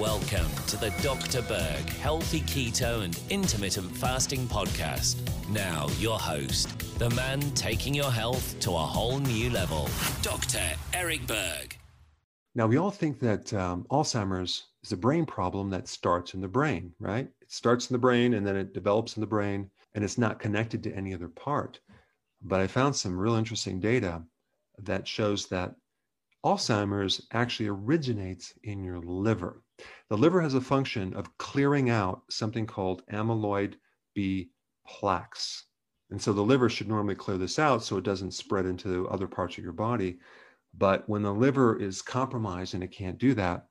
Welcome to the Dr. Berg Healthy Keto and Intermittent Fasting Podcast. Now, your host, the man taking your health to a whole new level, Dr. Eric Berg. Now, we all think that um, Alzheimer's is a brain problem that starts in the brain, right? It starts in the brain and then it develops in the brain and it's not connected to any other part. But I found some real interesting data that shows that Alzheimer's actually originates in your liver. The liver has a function of clearing out something called amyloid B plaques. And so the liver should normally clear this out so it doesn't spread into other parts of your body. But when the liver is compromised and it can't do that,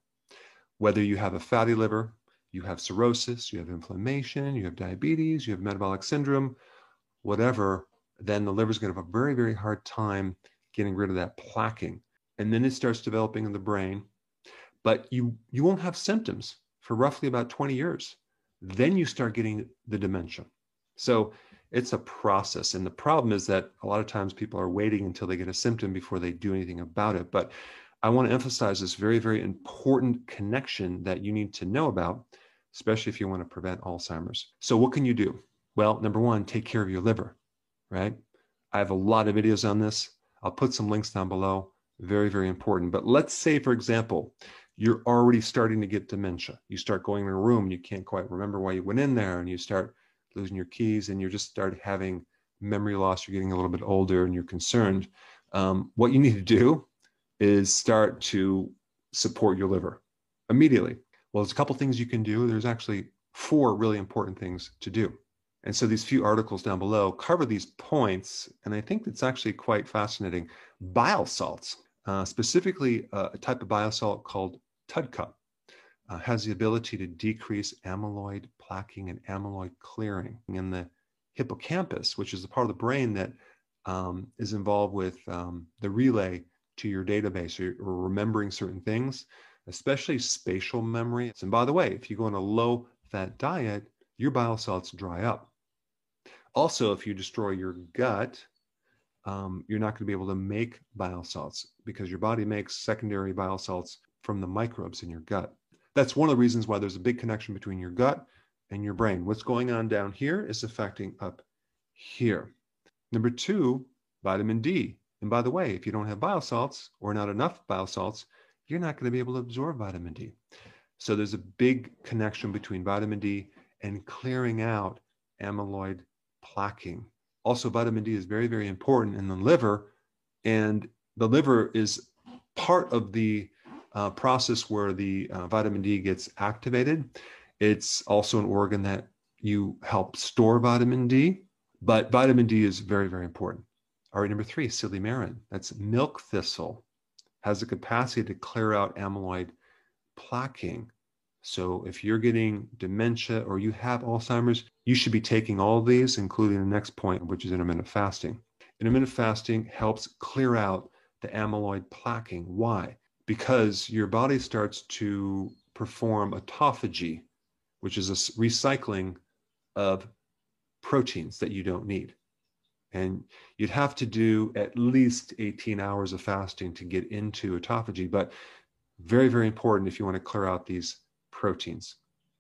whether you have a fatty liver, you have cirrhosis, you have inflammation, you have diabetes, you have metabolic syndrome, whatever, then the liver is going to have a very, very hard time getting rid of that plaquing. And then it starts developing in the brain, but you you won't have symptoms for roughly about 20 years. Then you start getting the dementia. So it's a process. And the problem is that a lot of times people are waiting until they get a symptom before they do anything about it. But I want to emphasize this very, very important connection that you need to know about, especially if you want to prevent Alzheimer's. So, what can you do? Well, number one, take care of your liver, right? I have a lot of videos on this. I'll put some links down below. Very, very important. But let's say, for example, you're already starting to get dementia. You start going in a room you can't quite remember why you went in there, and you start losing your keys, and you just start having memory loss. You're getting a little bit older, and you're concerned. Um, what you need to do is start to support your liver immediately. Well, there's a couple things you can do. There's actually four really important things to do. And so these few articles down below cover these points, and I think it's actually quite fascinating. Bile salts, uh, specifically uh, a type of bile salt called TUDCA, uh, has the ability to decrease amyloid plaquing and amyloid clearing in the hippocampus, which is the part of the brain that um, is involved with um, the relay to your database or, or remembering certain things, especially spatial memory. And by the way, if you go on a low fat diet, your bile salts dry up. Also, if you destroy your gut, um, you're not going to be able to make bile salts because your body makes secondary bile salts from the microbes in your gut. That's one of the reasons why there's a big connection between your gut and your brain. What's going on down here is affecting up here. Number two, vitamin D. And by the way, if you don't have bile salts or not enough bile salts, you're not going to be able to absorb vitamin D. So there's a big connection between vitamin D and clearing out amyloid plaquing. Also, vitamin D is very, very important in the liver, and the liver is part of the uh, process where the uh, vitamin D gets activated. It's also an organ that you help store vitamin D, but vitamin D is very, very important. All right, number three, silymarin. That's milk thistle, has the capacity to clear out amyloid plaquing. So if you're getting dementia or you have Alzheimer's, you should be taking all these, including the next point, which is intermittent fasting. Intermittent fasting helps clear out the amyloid plaquing. Why? Because your body starts to perform autophagy, which is a recycling of proteins that you don't need. And you'd have to do at least 18 hours of fasting to get into autophagy, but very, very important if you want to clear out these proteins.